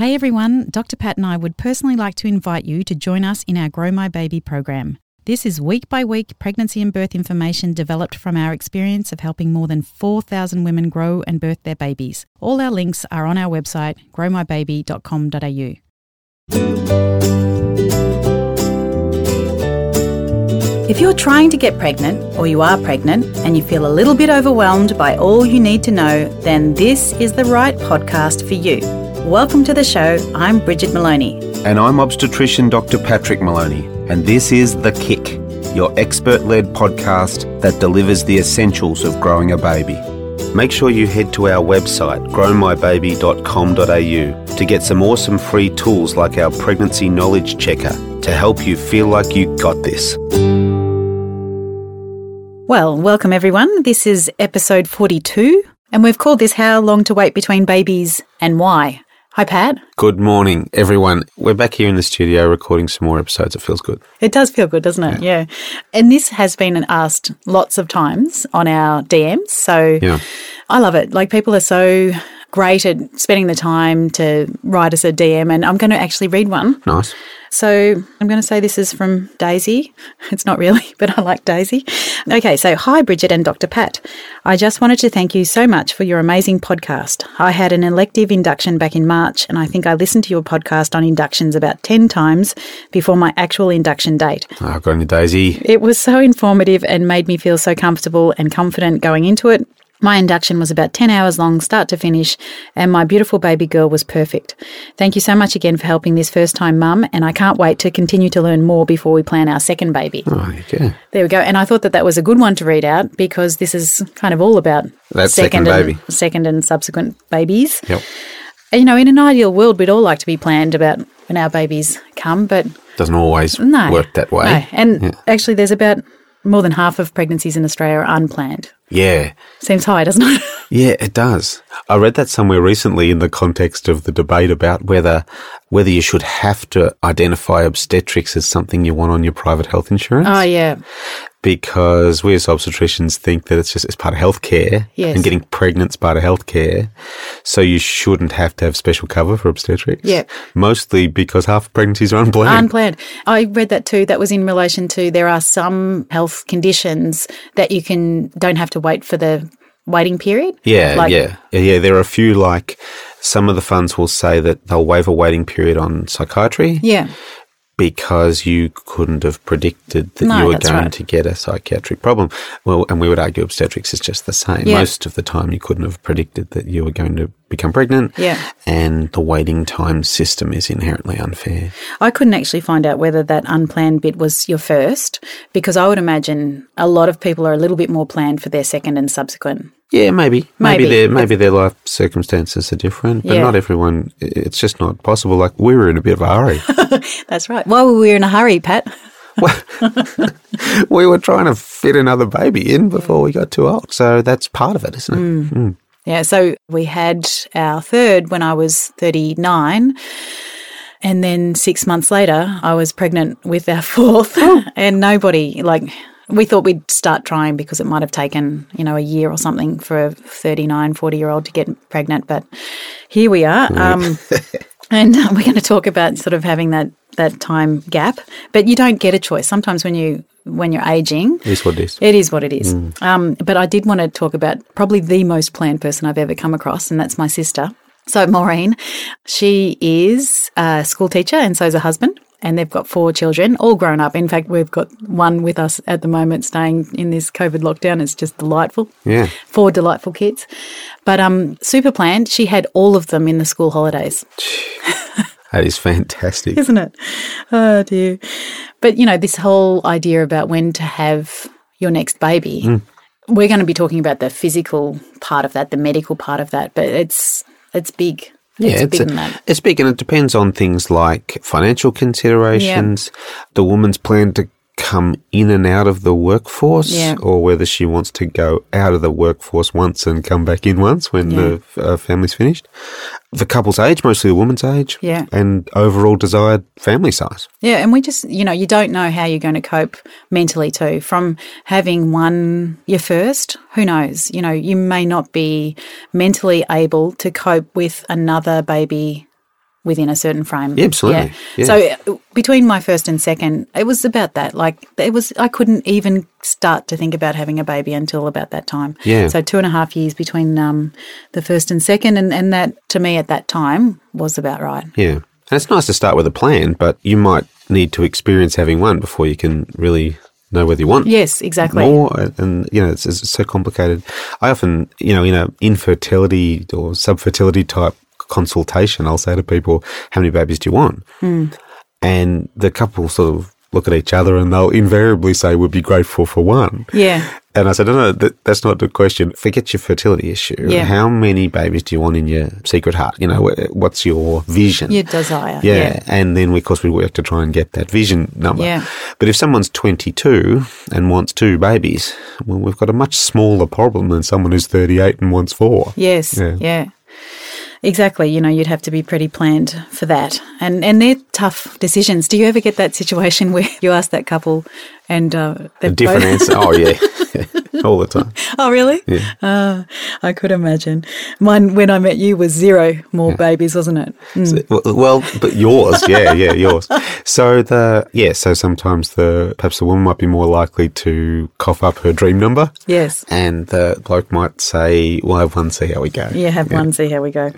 Hey everyone, Dr. Pat and I would personally like to invite you to join us in our Grow My Baby program. This is week by week pregnancy and birth information developed from our experience of helping more than 4,000 women grow and birth their babies. All our links are on our website, growmybaby.com.au. If you're trying to get pregnant or you are pregnant and you feel a little bit overwhelmed by all you need to know, then this is the right podcast for you. Welcome to the show. I'm Brigid Maloney. And I'm obstetrician Dr. Patrick Maloney, and this is The Kick, your expert led podcast that delivers the essentials of growing a baby. Make sure you head to our website, growmybaby.com.au, to get some awesome free tools like our pregnancy knowledge checker to help you feel like you got this. Well, welcome everyone. This is episode 42, and we've called this How Long to Wait Between Babies and Why. Hi, Pat. Good morning, everyone. We're back here in the studio recording some more episodes. It feels good. It does feel good, doesn't it? Yeah. And this has been asked lots of times on our DMs. So Yeah. I love it. Like people are so great at spending the time to write us a DM, and I'm going to actually read one. Nice. So I'm going to say this is from Daisy. It's not really, but I like Daisy. Okay, so hi, Brigid and Dr. Pat. I just wanted to thank you so much for your amazing podcast. I had an elective induction back in March, and I think I listened to your podcast on inductions about 10 times before my actual induction date. Oh, good on you, Daisy. It was so informative and made me feel so comfortable and confident going into it. My induction was about 10 hours long, start to finish, and my beautiful baby girl was perfect. Thank you so much again for helping this first time mum, and I can't wait to continue to learn more before we plan our second baby. Oh, yeah. There we go. And I thought that that was a good one to read out because this is kind of all about That second and, baby. second and subsequent babies. Yep. You know, in an ideal world, we'd all like to be planned about when our babies come, but Doesn't always no. work that way. No. And Yeah. actually, there's about more than half of pregnancies in Australia are unplanned. Yeah. Seems high, doesn't it? Yeah, it does. I read that somewhere recently in the context of the debate about whether whether you should have to identify obstetrics as something you want on your private health insurance. oh, yeah. Because we as obstetricians think that it's just it's part of healthcare Yes. and getting pregnant's part of healthcare. So you shouldn't have to have special cover for obstetrics. Yeah. Mostly because half pregnancies are unplanned. Unplanned. I read that too. That was in relation to there are some health conditions that you can don't have to wait for the waiting period. yeah, Like- yeah. Yeah, yeah. There are a few like some of the funds will say that they'll waive a waiting period on psychiatry Yeah. Because you couldn't have predicted that No, you were going right. to get a psychiatric problem. Well, and we would argue obstetrics is just the same. Yeah. Most of the time, you couldn't have predicted that you were going to become pregnant. Yeah. And the waiting time system is inherently unfair. I couldn't actually find out whether that unplanned bit was your first because I would imagine a lot of people are a little bit more planned for their second and subsequent. Yeah, maybe. Maybe, Maybe. their maybe their life circumstances are different, but Yeah. not everyone. It's just not possible. Like we were in a bit of a hurry. That's right. Why were we in a hurry, Pat? we were trying to fit another baby in before we got too old. So that's part of it, isn't it? Mm. Yeah, so we had our third when I was 39. And then six months later, I was pregnant with our fourth. and nobody, like, we thought we'd start trying because it might have taken, you know, a year or something for a 39, 40 year old to get pregnant. But here we are. Um, and we're going to talk about sort of having that, that time gap. But you don't get a choice. Sometimes when you, when you're aging, It is what it is. it is what it is. Um, but I did want to talk about probably the most planned person I've ever come across, and that's my sister. So, Maureen, she is a school teacher, and so is her husband. And they've got four children, all grown up. In fact, we've got one with us at the moment staying in this COVID lockdown. It's just delightful. Yeah. Four delightful kids. But um, super planned. She had all of them in the school holidays. That is fantastic. isn't it? Oh dear. But you know, this whole idea about when to have your next baby, we're going to be talking about the physical part of that, the medical part of that, but it's it's big. Yeah, it's, it's, bigger a- it's big, and it depends on things like financial considerations, the woman's plan to come in and out of the workforce, Yeah. or whether she wants to go out of the workforce once and come back in once when the uh, family's finished. The couple's age, mostly the woman's age, Yeah. and overall desired family size. Yeah, and we just, you know, you don't know how you're going to cope mentally too. From having one your first, who knows? You know, you may not be mentally able to cope with another baby within a certain frame. Yeah, absolutely. Yeah. So uh, between my first and second, it was about that. Like it was, I couldn't even start to think about having a baby until about that time. Yeah. So two and a half years between um, the first and second, and and that to me at that time was about right. Yeah. And it's nice to start with a plan, but you might need to experience having one before you can really know whether you want Yes, exactly. more. And, you know, it's, it's so complicated. I often, you know, in a infertility or subfertility type consultation, I'll say to people, how many babies do you want? Hmm. And the couple sort of look at each other and they'll invariably say, we'd be grateful for one. Yeah. And I said, no, no, that, that's not the question. Forget your fertility issue. Yeah. How many babies do you want in your secret heart? You know, what's your vision? Your desire. Yeah. Yeah. And then, of course, we work to try and get that vision number. Yeah. But if someone's 22 and wants two babies, well, we've got a much smaller problem than someone who's 38 and wants four. Yes. Yeah. Yeah. Exactly. You know, you'd have to be pretty planned for that. And and they're tough decisions. Do you ever get that situation where you ask that couple and uh, A different answer. Oh, yeah. All the time. Oh, really? Yeah. Uh, I could imagine. Mine, when I met you, was zero more babies, wasn't it? Mm. Well, well, but yours, yeah, yeah, yours. So the yeah, so sometimes the perhaps the woman might be more likely to cough up her dream number, Yes. and the bloke might say, "Well, have one, see how we go." Yeah, have one, see how we go.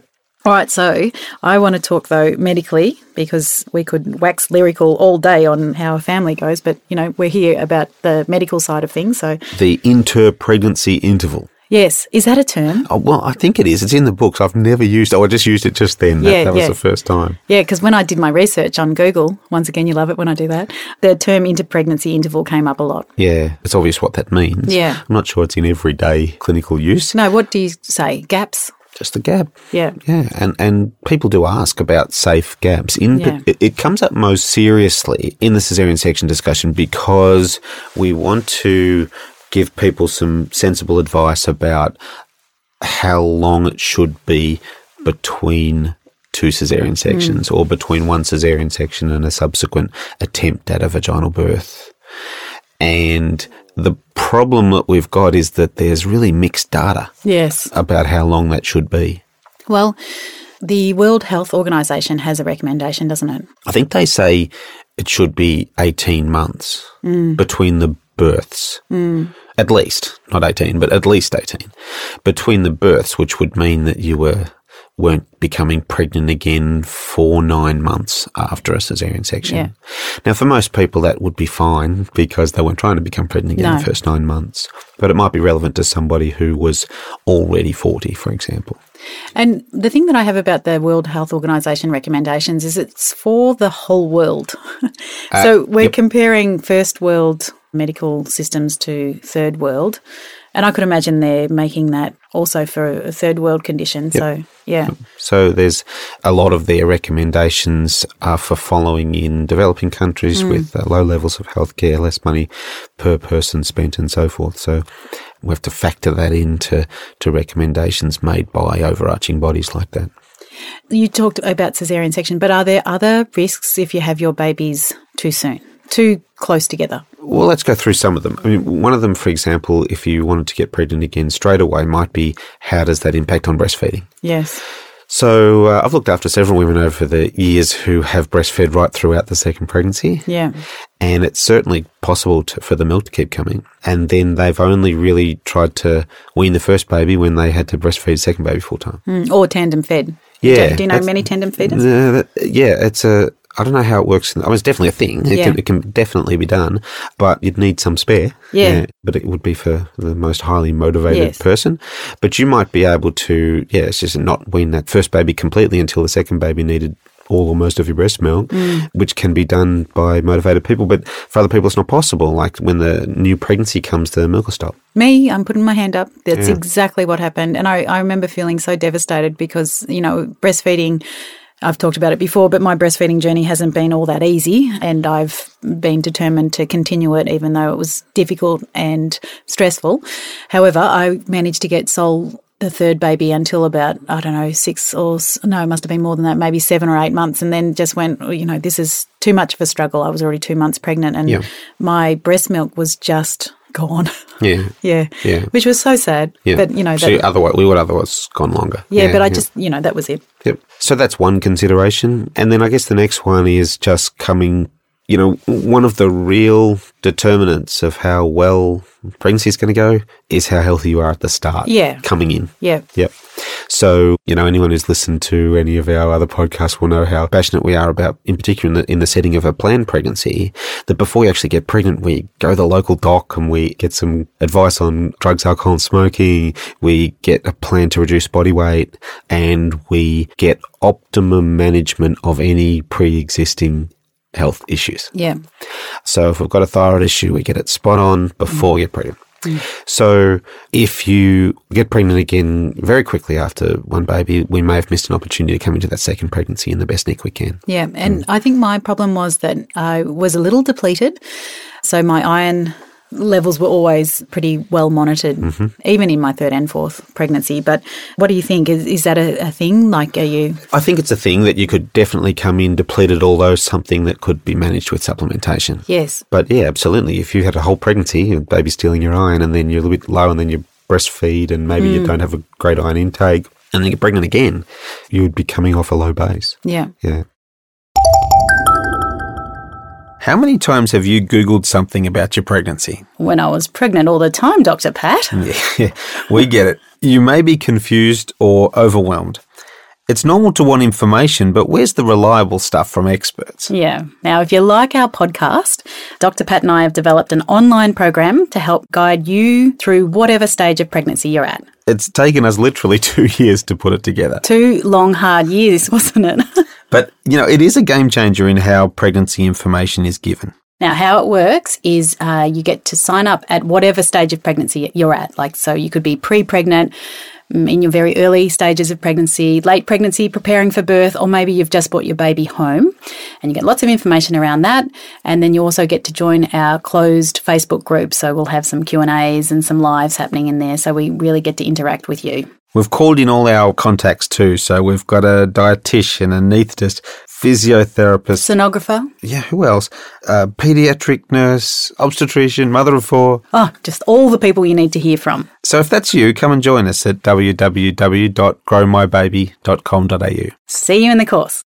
All right, so I want to talk though medically because we could wax lyrical all day on how a family goes, but you know, we're here about the medical side of things. So, The inter-pregnancy interval. yes, is that a term? Oh, well, I think it is. It's in the books. I've never used. Oh, I just used it just then. That, Yeah, that was yeah. the first time. Yeah, because when I did my research on Google, once again, you love it when I do that, the term interpregnancy interval came up a lot. Yeah, it's obvious what that means. Yeah. I'm not sure it's in everyday clinical use. No, what do you say? Gaps? Just a gap. Yeah. Yeah, and, and people do ask about safe gaps. In Yeah. it, it comes up most seriously in the cesarean section discussion because we want to give people some sensible advice about how long it should be between two cesarean mm. sections or between one cesarean section and a subsequent attempt at a vaginal birth. And the problem that we've got is that there's really mixed data Yes. about how long that should be. Well, the World Health Organization has a recommendation, doesn't it? I think they say it should be 18 months mm. between the births. Mm. At least, not 18, but at least 18. Between the births, which would mean that you were weren't becoming pregnant again for nine months after a cesarean section. Yeah. Now, for most people, that would be fine because they weren't trying to become pregnant again in No. the first nine months. But it might be relevant to somebody who was already 40, for example. And the thing that I have about the World Health Organization recommendations is it's for the whole world. Uh, so we're yep. comparing first world medical systems to third world. And I could imagine they're making that also for a third world condition. So, yeah. So there's a lot of their recommendations are for following in developing countries with uh, low levels of healthcare, less money per person spent, and so forth. So we have to factor that into to recommendations made by overarching bodies like that. You talked about cesarean section, but are there other risks if you have your babies too soon, too close together? Well, let's go through some of them. I mean, one of them, for example, if you wanted to get pregnant again straight away, might be how does that impact on breastfeeding? Yes. So uh, I've looked after several women over the years who have breastfed right throughout the second pregnancy. Yeah. and it's certainly possible to, for the milk to keep coming. And then they've only really tried to wean the first baby when they had to breastfeed the second baby full time. Mm, or tandem fed. Yeah, Do, do you know many tandem feeders? Uh, yeah, it's a. I don't know how it works. I mean, it's definitely a thing. It, Yeah. can, it can definitely be done, but you'd need some spare. Yeah. But it would be for the most highly motivated Yes. person. But you might be able to, yeah, it's just not wean that first baby completely until the second baby needed all or most of your breast milk, Mm. which can be done by motivated people. But for other people, it's not possible. Like when the new pregnancy comes, the milk will stop. Me, I'm putting my hand up. That's Yeah. exactly what happened. And I, I remember feeling so devastated because, you know, breastfeeding, I've talked about it before, but my breastfeeding journey hasn't been all that easy. And I've been determined to continue it, even though it was difficult and stressful. However, I managed to get Sol the third baby until about I don't know six or no, it must have been more than that, maybe seven or eight months, and then just went. "Oh, You know, this is too much of a struggle. I was already two months pregnant, and Yeah. my breast milk was just gone. Yeah. Yeah. Yeah. Which was so sad. Yeah. But, you know, so that, otherwise, we would otherwise gone longer. yeah, but I just, you know, that was it. Yep. So that's one consideration. And then I guess the next one is just coming, you know, one of the real determinants of how well pregnancy is going to go is how healthy you are at the start. Yeah. Coming in. Yeah. Yep. So, you know, anyone who's listened to any of our other podcasts will know how passionate we are about, in particular in the, in the setting of a planned pregnancy, that before you actually get pregnant, we go to the local doc and we get some advice on drugs, alcohol and smoking. We get a plan to reduce body weight and we get optimum management of any pre-existing health issues. Yeah. So if we've got a thyroid issue, we get it spot on before mm. we get pregnant. Mm. So if you get pregnant again very quickly after one baby, we may have missed an opportunity to come into that second pregnancy in the best nick we can. Yeah. And mm. I think my problem was that I was a little depleted. So my iron levels were always pretty well monitored, mm-hmm. even in my third and fourth pregnancy. But what do you think? Is, is that a, a thing? Like, are you. I think it's a thing that you could definitely come in depleted, although something that could be managed with supplementation. Yes. But yeah, absolutely. If you had a whole pregnancy, your baby's stealing your iron, and then you're a little bit low, and then you breastfeed, and maybe you mm. don't have a great iron intake, and then you get pregnant again, you would be coming off a low base. Yeah. Yeah. How many times have you Googled something about your pregnancy? When I was pregnant all the time, Dr. Pat. Yeah, we get it. You may be confused or overwhelmed. It's normal to want information, but where's the reliable stuff from experts? Yeah. Now, if you like our podcast, Dr. Pat and I have developed an online program to help guide you through whatever stage of pregnancy you're at. It's taken us literally two years to put it together. Two long, hard years, wasn't it? But, you know, it is a game changer in how pregnancy information is given. Now, how it works is uh, you get to sign up at whatever stage of pregnancy you're at. Like, so you could be pre pregnant, in your very early stages of pregnancy, late pregnancy, preparing for birth, or maybe you've just brought your baby home. And you get lots of information around that. And then you also get to join our closed Facebook group. So we'll have some Q&As and some lives happening in there. So we really get to interact with you. We've called in all our contacts too. So we've got a dietitian, an anaesthetist, physiotherapist. Sonographer. Yeah, who else? Uh, pediatric nurse, obstetrician, mother of four. Oh, just all the people you need to hear from. So if that's you, come and join us at www.growmybaby.com.au. See you in the course.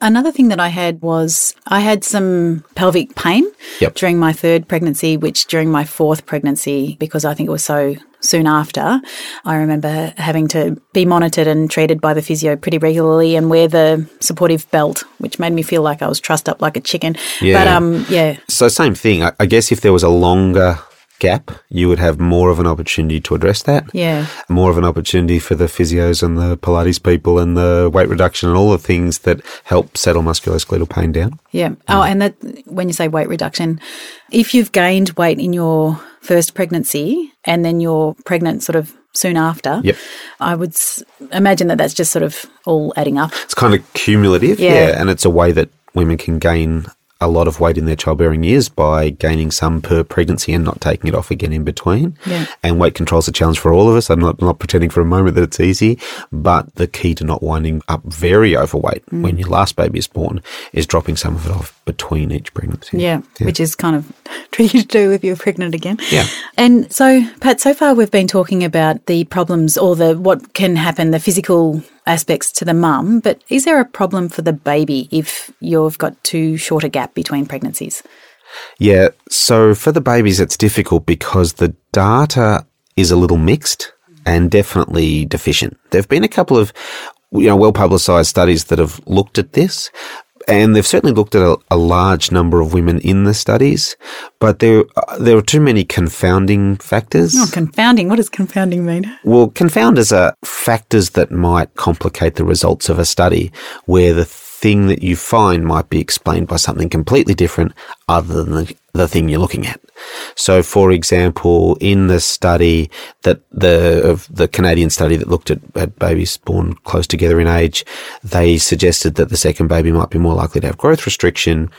Another thing that I had was I had some pelvic pain Yep. during my third pregnancy, which during my fourth pregnancy, because I think it was so soon after, I remember having to be monitored and treated by the physio pretty regularly and wear the supportive belt, which made me feel like I was trussed up like a chicken. Yeah. But um, yeah, So same thing. I, I guess if there was a longer gap, you would have more of an opportunity to address that. yeah, More of an opportunity for the physios and the Pilates people and the weight reduction and all the things that help settle musculoskeletal pain down. yeah. Oh, and that when you say weight reduction, if you've gained weight in your first pregnancy and then you're pregnant sort of soon after, Yep. I would s- imagine that that's just sort of all adding up. It's kind of cumulative, Yeah. yeah. and it's a way that women can gain a lot of weight in their childbearing years by gaining some per pregnancy and not taking it off again in between. Yeah. And weight control is a challenge for all of us. I'm not, not pretending for a moment that it's easy, but the key to not winding up very overweight Mm. when your last baby is born is dropping some of it off between each pregnancy. Yeah, which is kind of tricky to do if you're pregnant again. Yeah. And so, Pat, so far we've been talking about the problems or the what can happen, the physical aspects to the mum, but is there a problem for the baby if you've got too short a gap between pregnancies? Yeah. So for the babies, it's difficult because the data is a little mixed and definitely deficient. There have been a couple of, you know, well publicized studies that have looked at this. And they've certainly looked at a, a large number of women in the studies, but there uh, there are too many confounding factors. Oh, confounding. What does confounding mean? Well, confounders are factors that might complicate the results of a study where the thing that you find might be explained by something completely different other than the, the thing you're looking at. So, for example, in the study that the of the Canadian study that looked at, at babies born close together in age, they suggested that the second baby might be more likely to have growth restriction.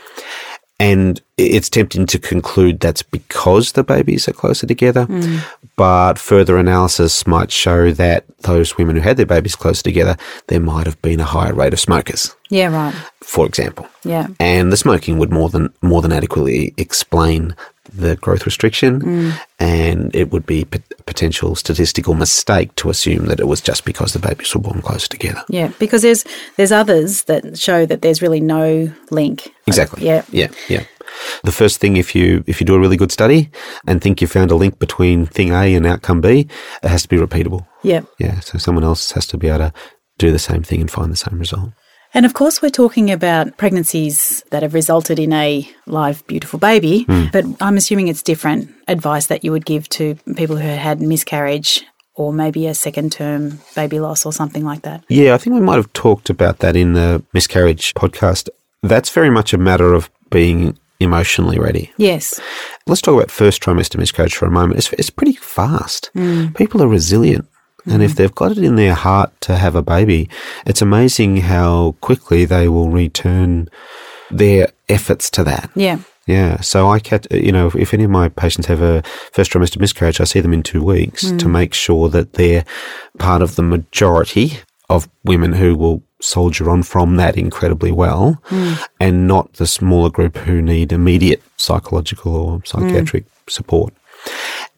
And it's tempting to conclude that's because the babies are closer together. Hmm. But further analysis might show that those women who had their babies closer together, there might have been a higher rate of smokers, Yeah, right. for example. Yeah. And the smoking would more than more than adequately explain the growth restriction, mm. and it would be a potential statistical mistake to assume that it was just because the babies were born closer together. Yeah, because there's there's others that show that there's really no link. Exactly. Yeah. Yeah. Yeah. The first thing, if you if you do a really good study and think you found a link between thing A and outcome B, it has to be repeatable. Yeah. Yeah. So someone else has to be able to do the same thing and find the same result. And of course, we're talking about pregnancies that have resulted in a live, beautiful baby, hmm. but I'm assuming it's different advice that you would give to people who had miscarriage or maybe a second term baby loss or something like that. Yeah, I think we might have talked about that in the miscarriage podcast. That's very much a matter of being emotionally ready. Yes. Let's talk about first trimester miscarriage for a moment. It's, it's pretty fast. Hmm. People are resilient. And if mm-hmm. they've got it in their heart to have a baby, it's amazing how quickly they will return their efforts to that. Yeah. Yeah. So I catch, you know, if any of my patients have a first trimester miscarriage, I see them in two weeks to mm. make sure that they're part of the majority of women who will soldier on from that incredibly well mm. and not the smaller group who need immediate psychological or psychiatric mm. support.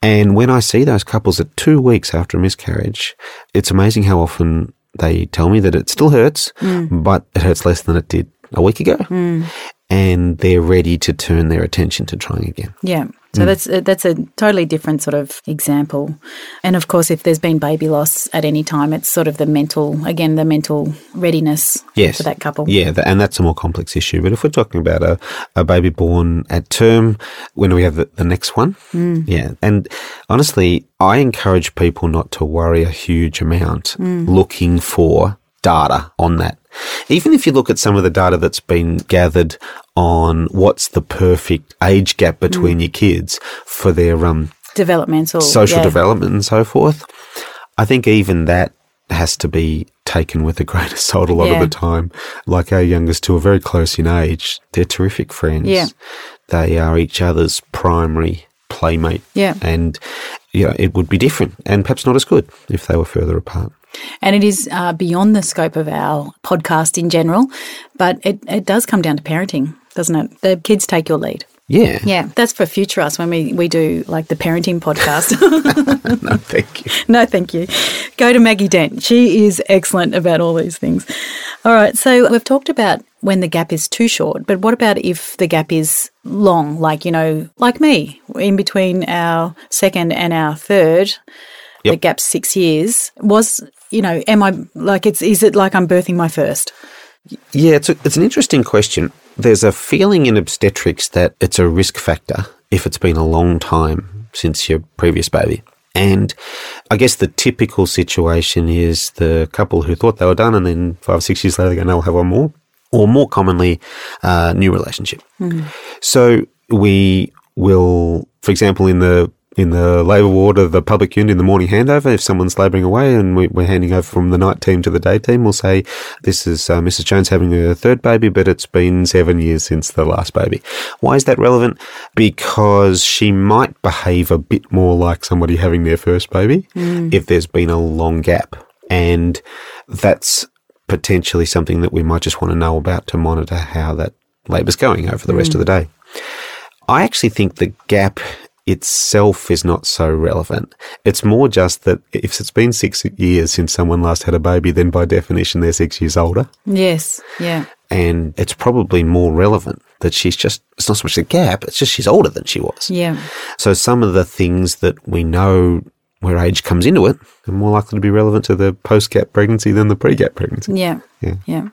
And when I see those couples at two weeks after a miscarriage, it's amazing how often they tell me that it still hurts, mm. but it hurts less than it did a week ago. Mm. And they're ready to turn their attention to trying again. Yeah. So that's uh, that's a totally different sort of example. And of course, if there's been baby loss at any time, it's sort of the mental, again, the mental readiness Yes. for that couple. Yeah, tha- and that's a more complex issue. But if we're talking about a, a baby born at term, when do we have the, the next one? Mm. Yeah. And honestly, I encourage people not to worry a huge amount looking for data on that. Even if you look at some of the data that's been gathered on what's the perfect age gap between your kids for their um, Developmental. social yeah. development and so forth. I think even that has to be taken with a grain of salt a lot Yeah. of the time. Like our youngest two are very close in age. They're terrific friends. Yeah. They are each other's primary playmate. Yeah. And you know, it would be different and perhaps not as good if they were further apart. And it is uh, beyond the scope of our podcast in general, but it, it does come down to parenting, doesn't it? The kids take your lead. Yeah. Yeah, that's for future us when we, we do like the parenting podcast. No, thank you. no, thank you. Go to Maggie Dent. She is excellent about all these things. All right, so we've talked about when the gap is too short, but what about if the gap is long, like, you know, like me, in between our second and our third? The Yep. gap's six years. Was, you know, am I like it's, is it like I'm birthing my first? Yeah, it's, a, it's an interesting question. There's a feeling in obstetrics that it's a risk factor if it's been a long time since your previous baby. And I guess the typical situation is the couple who thought they were done and then five or six years later they go, no, we'll have one more. Or more commonly, uh, new relationship. So we will, for example, in the in the labour ward of the public unit in the morning handover, if someone's labouring away and we, we're handing over from the night team to the day team, we'll say, "This is uh, Mrs. Jones having her third baby, but it's been seven years since the last baby." Why is that relevant? Because she might behave a bit more like somebody having their first baby if there's been a long gap, and that's potentially something that we might just want to know about to monitor how that labour's going over the rest of the day. I actually think the gap itself is not so relevant. It's more just that if it's been six years since someone last had a baby, then by definition they're six years older. Yes. Yeah. And it's probably more relevant that she's just, it's not so much the gap, it's just she's older than she was. Yeah. So some of the things that we know where age comes into it are more likely to be relevant to the post gap pregnancy than the pre gap pregnancy. Yeah. Yeah. Yeah.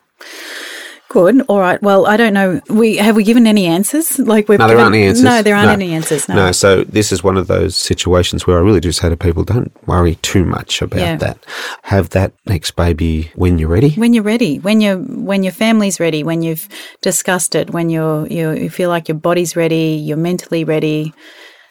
Good. All right. Well, I don't know. We have we given any answers? Like we've No, there given- aren't any answers. No, there aren't No. any answers. No. No, so this is one of those situations where I really do say to people, don't worry too much about Yeah. that. Have that next baby when you're ready. When you're ready, when you when your family's ready, when you've discussed it, when you're you you feel like your body's ready, you're mentally ready.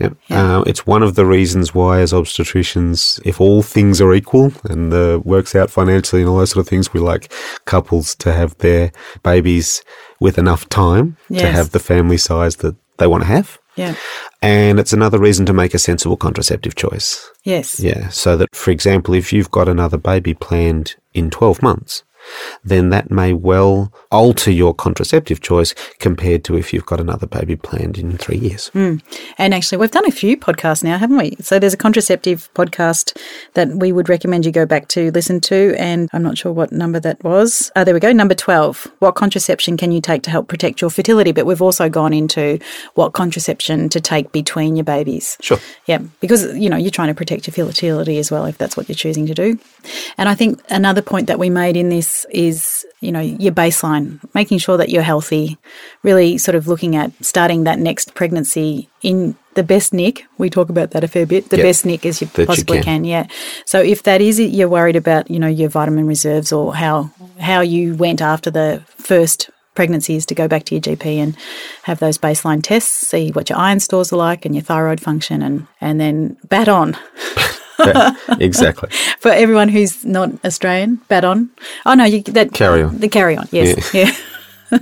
Yep. Uh, it's one of the reasons why, as obstetricians, if all things are equal and uh, works out financially and all those sort of things, we like couples to have their babies with enough time to have the family size that they want to have. Yeah. And it's another reason to make a sensible contraceptive choice. Yes. Yeah. So that, for example, if you've got another baby planned in 12 months, then that may well alter your contraceptive choice compared to if you've got another baby planned in three years. Mm. And actually, we've done a few podcasts now, haven't we? So there's a contraceptive podcast that we would recommend you go back to listen to. And I'm not sure what number that was. Oh, there we go. Number 12. What contraception can you take to help protect your fertility? But we've also gone into what contraception to take between your babies. Sure. Yeah, because, you know, you're trying to protect your fertility as well if that's what you're choosing to do. And I think another point that we made in this is, you know, your baseline, making sure that you're healthy, really sort of looking at starting that next pregnancy in the best nick. We talk about that a fair bit. The Yep. best nick as you That you possibly can. can. yeah. So if that is it, you're worried about, you know, your vitamin reserves or how how you went after the first pregnancy is to go back to your GP and have those baseline tests, see what your iron stores are like and your thyroid function and and then bat on. Yeah, exactly. For everyone who's not Australian, bat on. Oh no, you that Carry on. The carry on, yes, yeah.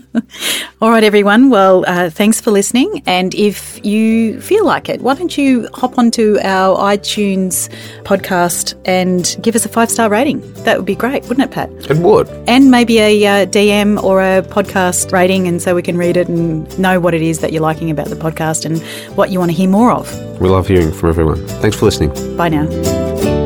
All right, everyone. Well, uh, thanks for listening. And if you feel like it, why don't you hop onto our iTunes podcast and give us a five star rating? That would be great, wouldn't it, Pat? It would. And maybe a uh, DM or a podcast rating, and so we can read it and know what it is that you're liking about the podcast and what you want to hear more of. We love hearing from everyone. Thanks for listening. Bye now.